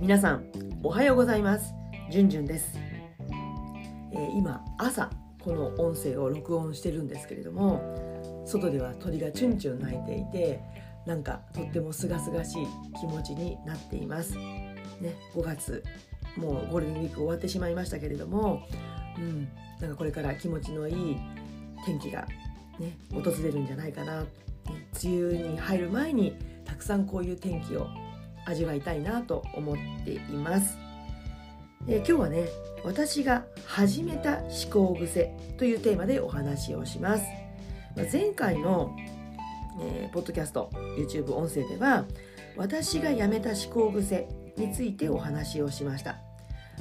皆さんおはようございます。じゅんじゅんです、えー、今朝この音声を録音してるんですけれども外では鳥がチュンチュン鳴いていてなんかとっても清々しい気持ちになっています。ね5月もうゴールデンウィーク終わってしまいましたけれどもうんなんかこれから気持ちのいい天気がね訪れるんじゃないかな。梅雨に入る前にたくさんこういう天気を味わいたいなと思っています。え今日はね私が始めた思考癖というテーマでお話をします。ま前回の、えー、ポッドキャスト YouTube 音声では私がやめた思考癖についてお話をしました。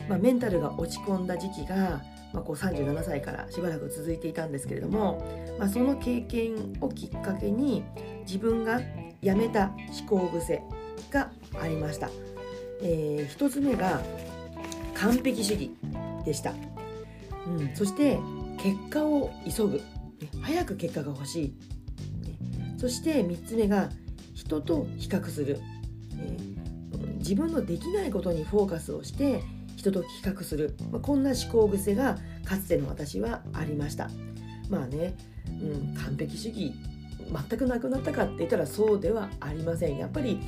まあ、メンタルが落ち込んだ時期がまあ、こう37歳からしばらく続いていたんですけれども、まあ、その経験をきっかけに自分がやめた思考癖がありました、えー、1つ目が完璧主義でした、うん、そして結果を急ぐ。早く結果が欲しい。そして3つ目が人と比較する、えー、自分のできないことにフォーカスをして人と比較する、まあ、こんな思考癖がかつての私はありました。まあね、うん、完璧主義全くなくなったかって言ったらそうではありません。やっぱり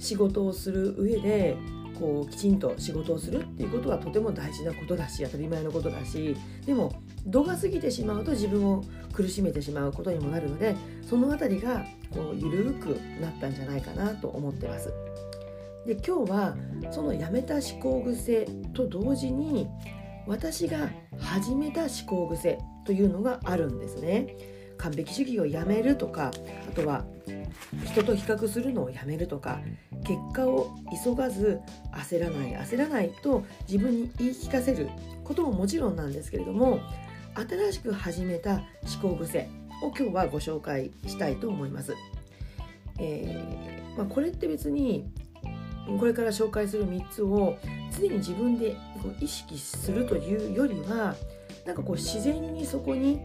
仕事をする上でこうきちんと仕事をするっていうことはとても大事なことだし当たり前のことだしでも度が過ぎてしまうと自分を苦しめてしまうことにもなるのでその辺りがこう緩くなったんじゃないかなと思ってます。で今日はそのやめた思考癖と同時に私が始めた思考癖というのがあるんですね。完璧主義をやめるとかあとは人と比較するのをやめるとか結果を急がず焦らない焦らないと自分に言い聞かせることももちろんなんですけれども新しく始めた思考癖を今日はご紹介したいと思います。えーまあ、これって別にこれから紹介する3つを常に自分で意識するというよりはなんかこう自然にそこに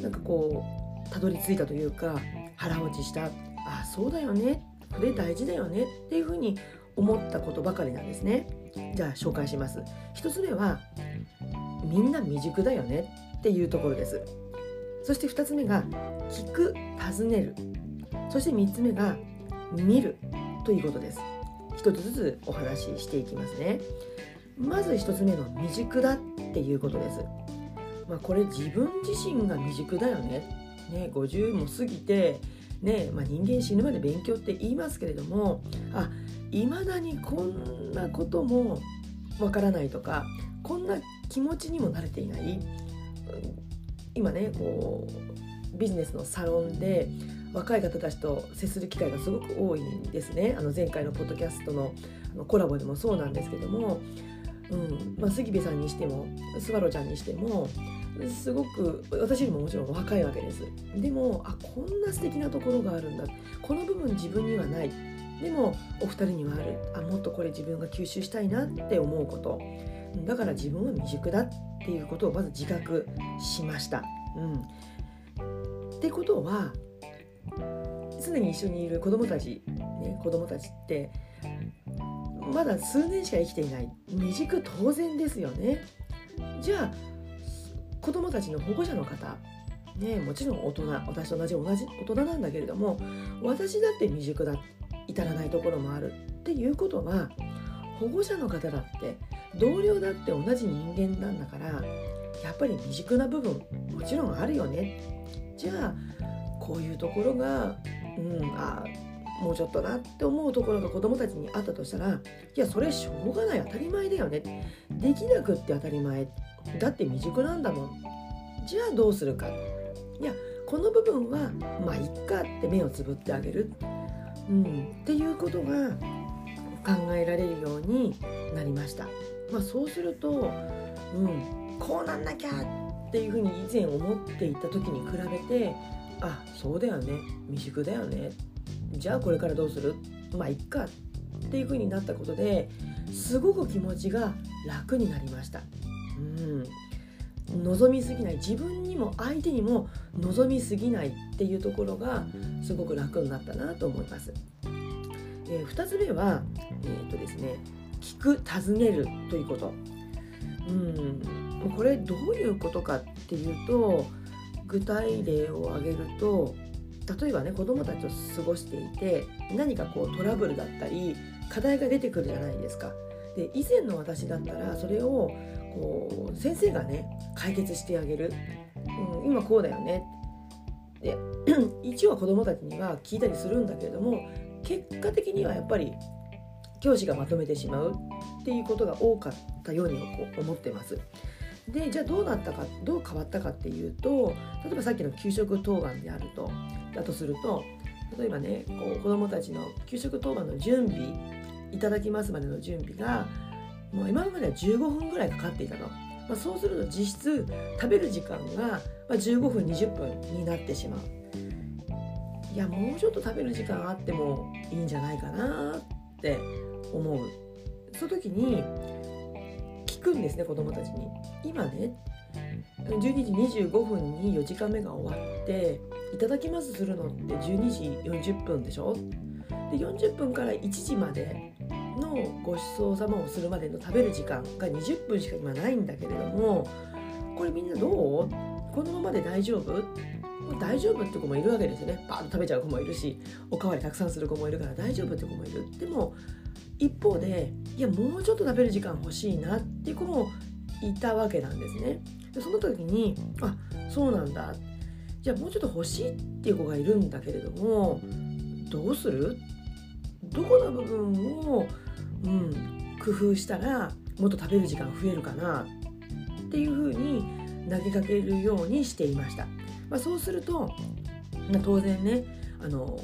なんかこうたどり着いたというか腹落ちしたあそうだよね。これ大事だよね。っていうふうに思ったことばかりなんですね。じゃあ紹介します。1つ目はみんな未熟だよね。っていうところです。そして2つ目が聞く尋ねる。そして3つ目が見る。ということです。一つずつお話ししていきますね。まず一つ目の未熟だっていうことです。まあ、これ自分自身が未熟だよね。ね50も過ぎてねまあ、人間死ぬまで勉強って言いますけれどもあいまだにこんなこともわからないとかこんな気持ちにも慣れていない。今ねこうビジネスのサロンで若い方たちと接する機会がすごく多いんですね。あの前回のポッドキャストのあのコラボでもそうなんですけども、うんまあ、杉部さんにしてもスワロちゃんにしてもすごく私よりももちろん若いわけです。でもあこんな素敵なところがあるんだ。この部分自分にはない。でもお二人にはある。あもっとこれ自分が吸収したいなって思うこと。だから自分は未熟だっていうことをまず自覚しました。うん、ってことは常に一緒にいる子どもたち、ね、子どもたちってまだ数年しか生きていない。未熟当然ですよね。じゃあ子どもたちの保護者の方ねもちろん大人私と同じ同じ大人なんだけれども私だって未熟だ至らないところもあるっていうことは保護者の方だって同僚だって同じ人間なんだからやっぱり未熟な部分もちろんあるよね。じゃあこういうところがうんあもうちょっとなって思うところが子どもたちにあったとしたらいやそれしょうがない当たり前だよね。できなくって当たり前。だって未熟なんだもん。じゃあどうするか。いやこの部分はまあいっかって目をつぶってあげる、うん、っていうことが考えられるようになりました。まあ、そうすると、うん、こうなんなきゃっていうふうに以前思っていた時に比べてあそうだよね。未熟だよね。じゃあこれからどうする？まあいっかっていうふうになったことですごく気持ちが楽になりました。うん望みすぎない自分にも相手にも望みすぎないっていうところがすごく楽になったなと思います。えー、2つ目は、えーとですね、聞く尋ねるということ。うんこれどういうことかっていうと具体例を挙げると例えばね子どもたちと過ごしていて何かこうトラブルだったり課題が出てくるじゃないですか。で以前の私だったらそれをこう先生がね解決してあげる、うん、今こうだよねで 一応子どもたちには聞いたりするんだけれども結果的にはやっぱり教師がまとめてしまうっていうことが多かったように思ってます。でじゃあどうなったかどう変わったかっていうと例えばさっきの給食当番であるとだとすると例えばねこう子どもたちの給食当番の準備いただきますまでの準備がもう今までは15分ぐらいかかっていたの。まあ、そうすると実質食べる時間が15分20分になってしまう。いやもうちょっと食べる時間あってもいいんじゃないかなって思う。その時に聞くんですね子供たちに。今ね12時25分に4時間目が終わっていただきますするのって12時40分でしょ？で40分から1時までのごちそうさまをするまでの食べる時間が20分しか今ないんだけれどもこれみんなどう？このままで大丈夫？大丈夫って子もいるわけですよね。バーッと食べちゃう子もいるしおかわりたくさんする子もいるから大丈夫って子もいる。でも一方でいやもうちょっと食べる時間欲しいなっていう子もいたわけなんですね。でその時にあそうなんだ。じゃあもうちょっと欲しいっていう子がいるんだけれどもどうする？どこの部分を、うん、工夫したらもっと食べる時間増えるかな。っていうふうに投げかけるようにしていました。まあ、そうすると、まあ、当然ねあの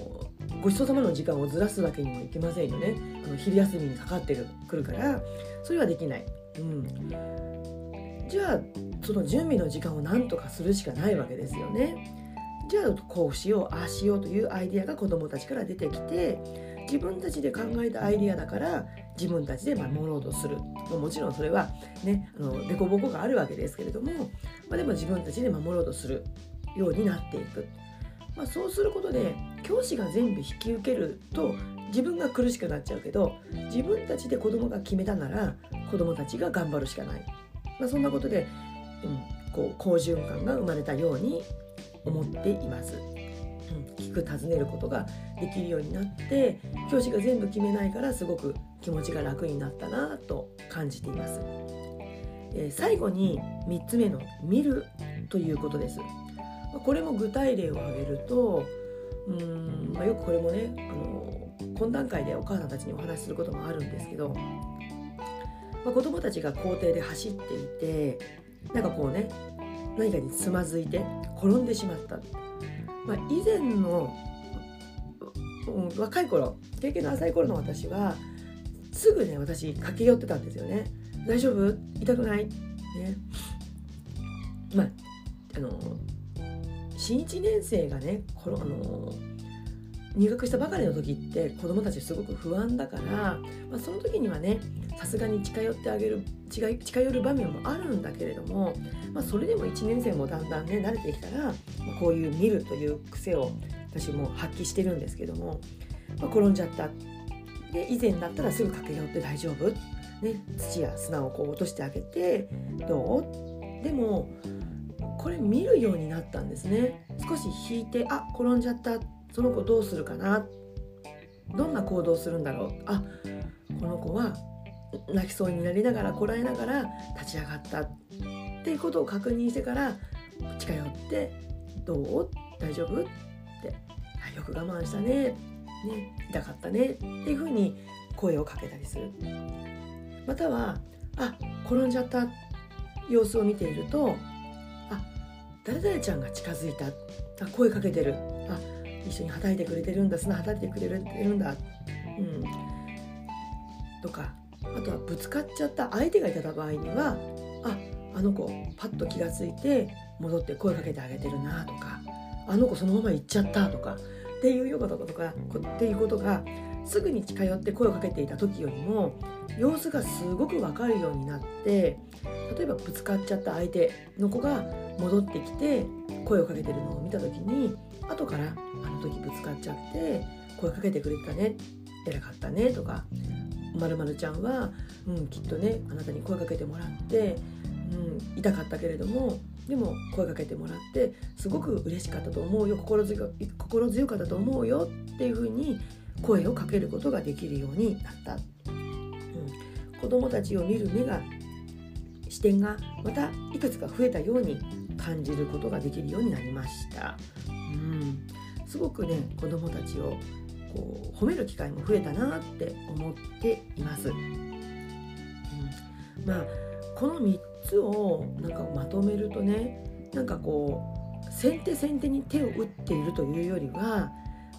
ごちそうさまの時間をずらすわけにもいけませんよね。あの昼休みにかかってくるからそれはできない、うん、じゃあその準備の時間を何とかするしかないわけですよね。じゃあこうしようああしようというアイデアが子どもたちから出てきて自分たちで考えたアイデアだから自分たちで守ろうとする。もちろんそれはねあの凸凹があるわけですけれども、まあ、でも自分たちで守ろうとするようになっていく、まあ、そうすることで教師が全部引き受けると自分が苦しくなっちゃうけど自分たちで子供が決めたなら子供たちが頑張るしかない、まあ、そんなことで、うん、こう好循環が生まれたように思っています。うん聞く尋ねることができるようになって教師が全部決めないからすごく気持ちが楽になったなと感じています、えー、最後に3つ目の「見る」ということですこれも具体例を挙げるとうん、まあ、よくこれもねあの懇談会でお母さんたちにお話しすることもあるんですけど、まあ、子供たちが校庭で走っていてなんかこうね何かにつまずいて転んでしまった。まあ、以前の、うん、若い頃経験の浅い頃の私はすぐね私駆け寄ってたんですよね。大丈夫？痛くない？ね。まああの新1年生がねこのあの入学したばかりの時って子どもたちすごく不安だから、まあ、その時にはねさすがに近寄ってあげる近寄る場面もあるんだけれども、まあ、それでも1年生もだんだんね慣れてきたらまあこういう見るという癖を私も発揮してるんですけども、まあ、転んじゃった。で以前だったらすぐ駆け寄って大丈夫、ね、土や砂をこう落としてあげてどう？でもこれ見るようになったんですね。少し引いてあ転んじゃった。その子どうするかな？どんな行動するんだろう？あこの子は泣きそうになりながらこらえながら立ち上がったっていうことを確認してから近寄って「どう？大丈夫?」って「よく我慢したね」ね「痛かったね」っていうふうに声をかけたりする。または「あ転んじゃった」様子を見ていると「あ誰々ちゃんが近づいた」あ声かけてるあ一緒にはたいてくれてるんだ砂はたいてくれてるんだ、うん、とかあとはぶつかっちゃった相手がいた場合にはああの子パッと気が付いて戻って声かけてあげてるなとかあの子そのまま行っちゃったとかっていうようなこととかっていうことがすぐに近寄って声をかけていた時よりも様子がすごく分かるようになって例えばぶつかっちゃった相手の子が戻ってきて声をかけてるのを見た時に後から「あの時ぶつかっちゃって声かけてくれたね偉かったね」とか「まるちゃんは、うん、きっとねあなたに声かけてもらって、うん、痛かったけれどもでも声かけてもらってすごく嬉しかったと思うよ心強心強かったと思うよっていうふうに声をかけることができるようになった、うん、子どもたちを見る目が視点がまたいくつか増えたように感じることができるようになりました。うん、すごくね子どもたちをこう褒める機会も増えたなって思っています。うん、まあこの3つをなんかまとめるとねなんかこう先手先手に手を打っているというよりは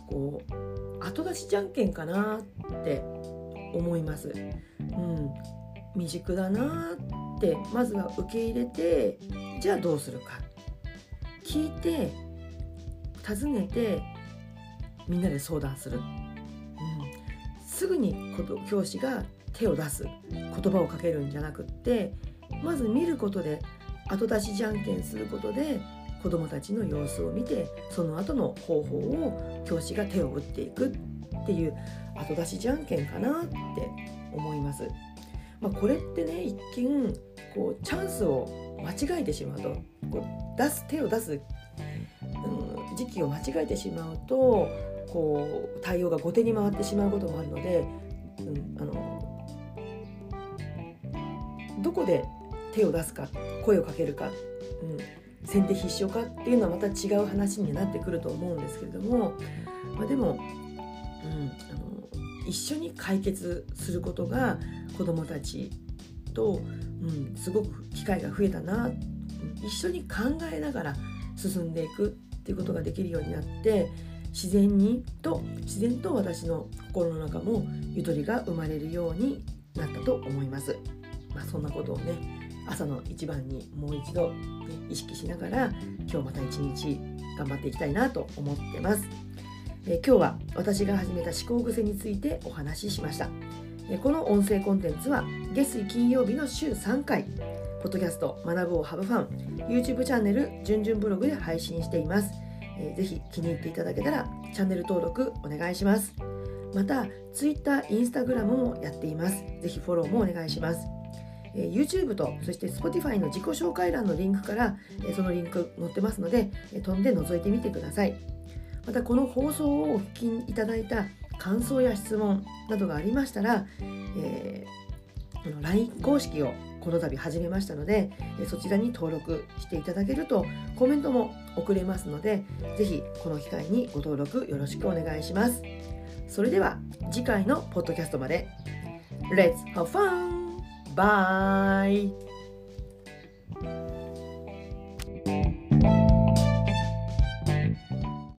こう後出しじゃんけんかなって思います。うん、未熟だなってまずは受け入れてじゃあどうするか。聞いて尋ねてみんなで相談する、うん、すぐに教師が手を出す。言葉をかけるんじゃなくってまず見ることで後出しじゃんけんすることで子どもたちの様子を見てその後の方法を教師が手を打っていく。っていう後出しじゃんけんかなって思います。まあ、これってね一見こうチャンスを間違えてしまうとこう出す手を出す、うん、時期を間違えてしまうとこう対応が後手に回ってしまうこともあるので、うん、あのどこで手を出すか声をかけるか、うん、先手必勝かっていうのはまた違う話になってくると思うんですけれども、まあ、でも、うん、あの一緒に解決することが子どもたちと、うん、すごく機会が増えたな、一緒に考えながら進んでいくっていうことができるようになって自然にと自然と私の心の中もゆとりが生まれるようになったと思います。まあ、そんなことをね朝の一番にもう一度、ね、意識しながら今日また一日頑張っていきたいなと思ってます。え今日は私が始めた思考癖についてお話ししました。この音声コンテンツは月水金曜日の週3回ポッドキャスト学ぶをハブファン YouTube チャンネルじゅんじゅんブログで配信しています、えー、ぜひ気に入っていただけたらチャンネル登録お願いします。また Twitter、Instagram もやっています。ぜひフォローもお願いします。YouTube とそして Spotify の自己紹介欄のリンクから、そのリンク載ってますので、飛んで覗いてみてください。またこの放送をお聞きいただいた感想や質問などがありましたら、えー、LINE 公式をこの度始めましたのでそちらに登録していただけるとコメントも送れますので是非この機会にご登録よろしくお願いしますそれでは次回のポッドキャストまで Let's have fun! Bye!